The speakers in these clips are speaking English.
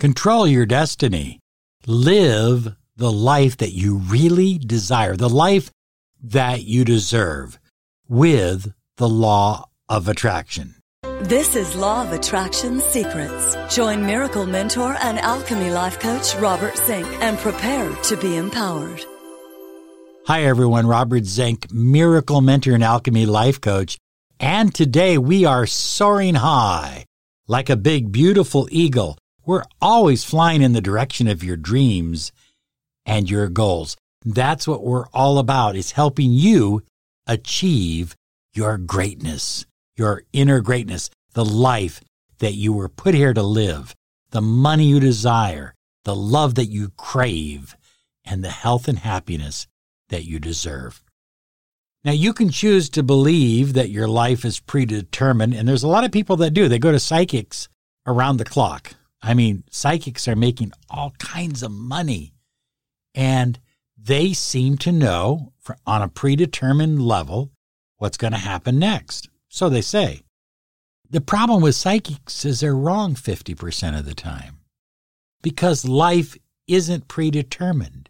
Control your destiny. Live the life that you really desire, the life that you deserve with the law of attraction. This is Law of Attraction Secrets. Join miracle mentor and alchemy life coach Robert Zink and prepare to be empowered. Hi, everyone. Robert Zink, miracle mentor and alchemy life coach. And today we are soaring high like a big, beautiful eagle. We're always flying in the direction of your dreams and your goals. That's what we're all about is helping you achieve your greatness, your inner greatness, the life that you were put here to live, the money you desire, the love that you crave, and the health and happiness that you deserve. Now, you can choose to believe that your life is predetermined, and there's a lot of people that do. They go to psychics around the clock. I mean, psychics are making all kinds of money, and they seem to know on a predetermined level what's going to happen next. So they say. The problem with psychics is they're wrong 50% of the time because life isn't predetermined.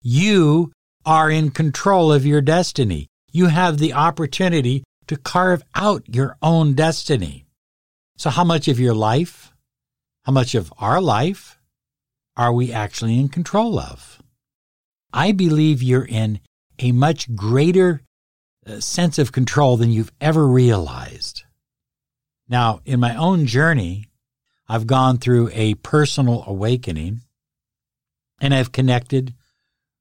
You are in control of your destiny you have the opportunity to carve out your own destiny. So, how much of your life, how much of our life are we actually in control of? I believe you're in a much greater uh, sense of control than you've ever realized. Now, in my own journey, I've gone through a personal awakening and I've connected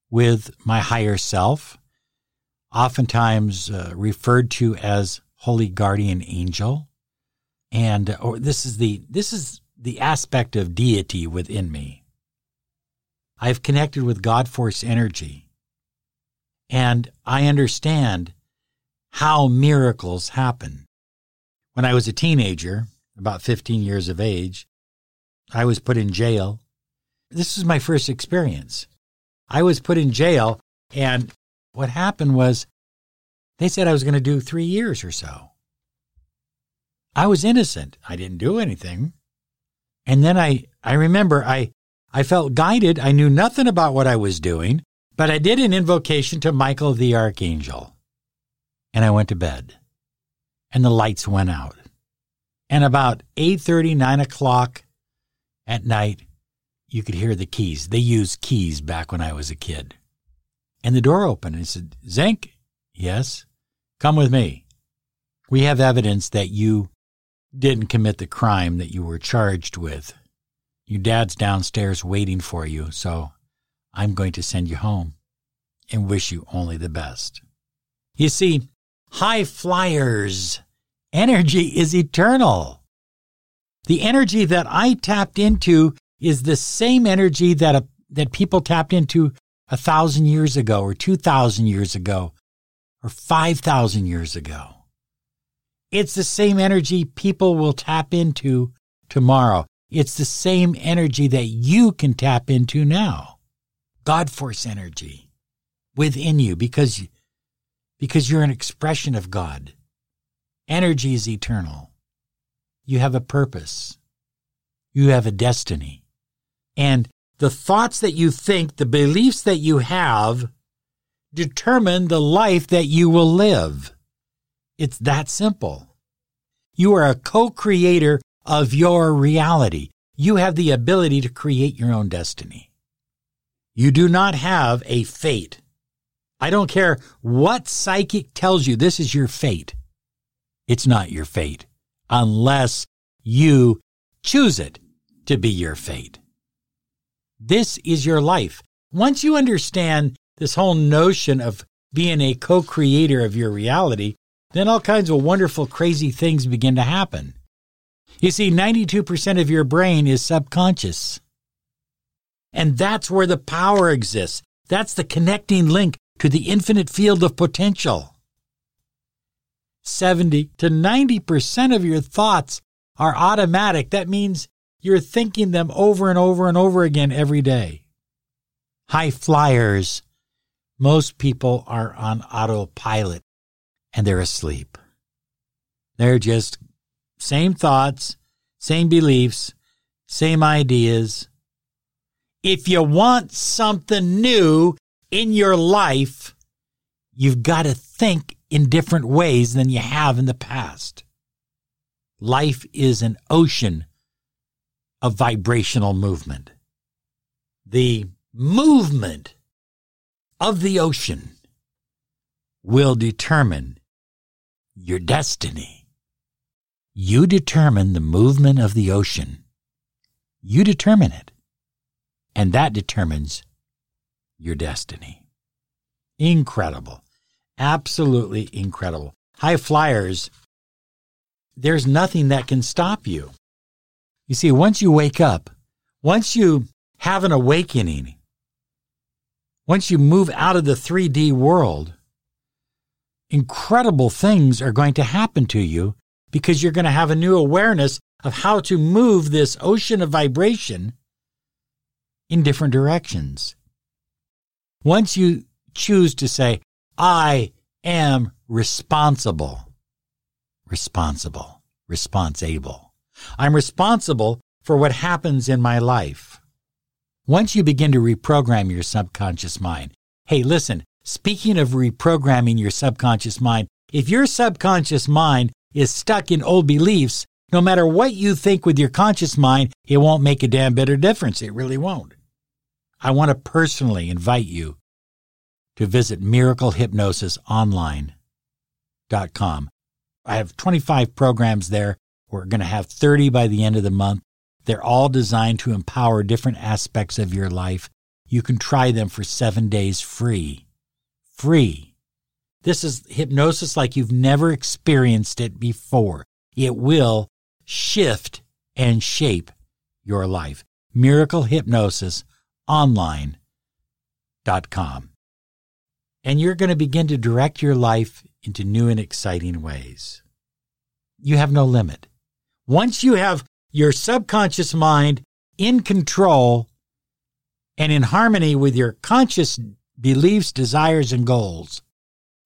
with my higher self oftentimes uh, referred to as holy guardian angel and uh, this is the this is the aspect of deity within me i've connected with god force energy and i understand how miracles happen when i was a teenager about 15 years of age i was put in jail this was my first experience i was put in jail and what happened was they said I was going to do three years or so. I was innocent. I didn't do anything. And then I, I remember I, I felt guided. I knew nothing about what I was doing, but I did an invocation to Michael the Archangel. And I went to bed. And the lights went out. And about 8.30, 9 o'clock at night, you could hear the keys. They used keys back when I was a kid. And the door opened and said, Zink, yes, come with me. We have evidence that you didn't commit the crime that you were charged with. Your dad's downstairs waiting for you, so I'm going to send you home and wish you only the best. You see, high flyers, energy is eternal. The energy that I tapped into is the same energy that, a, that people tapped into a thousand years ago or two thousand years ago or five thousand years ago. It's the same energy people will tap into tomorrow. It's the same energy that you can tap into now. God force energy within you because, because you're an expression of God. Energy is eternal. You have a purpose. You have a destiny. And the thoughts that you think, the beliefs that you have, determine the life that you will live. It's that simple. You are a co creator of your reality. You have the ability to create your own destiny. You do not have a fate. I don't care what psychic tells you this is your fate. It's not your fate unless you choose it to be your fate. This is your life. Once you understand this whole notion of being a co creator of your reality, then all kinds of wonderful, crazy things begin to happen. You see, 92% of your brain is subconscious. And that's where the power exists. That's the connecting link to the infinite field of potential. 70 to 90% of your thoughts are automatic. That means you're thinking them over and over and over again every day. High flyers. Most people are on autopilot and they're asleep. They're just same thoughts, same beliefs, same ideas. If you want something new in your life, you've got to think in different ways than you have in the past. Life is an ocean of vibrational movement. The movement of the ocean will determine your destiny. You determine the movement of the ocean. You determine it. And that determines your destiny. Incredible. Absolutely incredible. High flyers, there's nothing that can stop you. You see, once you wake up, once you have an awakening, once you move out of the 3D world, incredible things are going to happen to you because you're going to have a new awareness of how to move this ocean of vibration in different directions. Once you choose to say, I am responsible, responsible, responsible. I'm responsible for what happens in my life. Once you begin to reprogram your subconscious mind, hey, listen, speaking of reprogramming your subconscious mind, if your subconscious mind is stuck in old beliefs, no matter what you think with your conscious mind, it won't make a damn bit of difference. It really won't. I want to personally invite you to visit miraclehypnosisonline.com. I have 25 programs there. We're going to have 30 by the end of the month. They're all designed to empower different aspects of your life. You can try them for seven days free. Free. This is hypnosis like you've never experienced it before. It will shift and shape your life. Miracle Hypnosis online.com. And you're going to begin to direct your life into new and exciting ways. You have no limit. Once you have your subconscious mind in control and in harmony with your conscious beliefs, desires, and goals,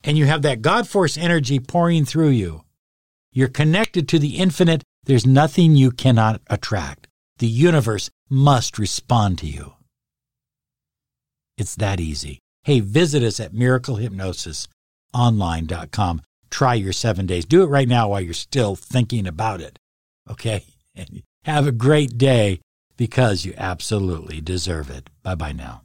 and you have that God force energy pouring through you, you're connected to the infinite. There's nothing you cannot attract. The universe must respond to you. It's that easy. Hey, visit us at miraclehypnosisonline.com. Try your seven days. Do it right now while you're still thinking about it. Okay? And have a great day because you absolutely deserve it. Bye bye now.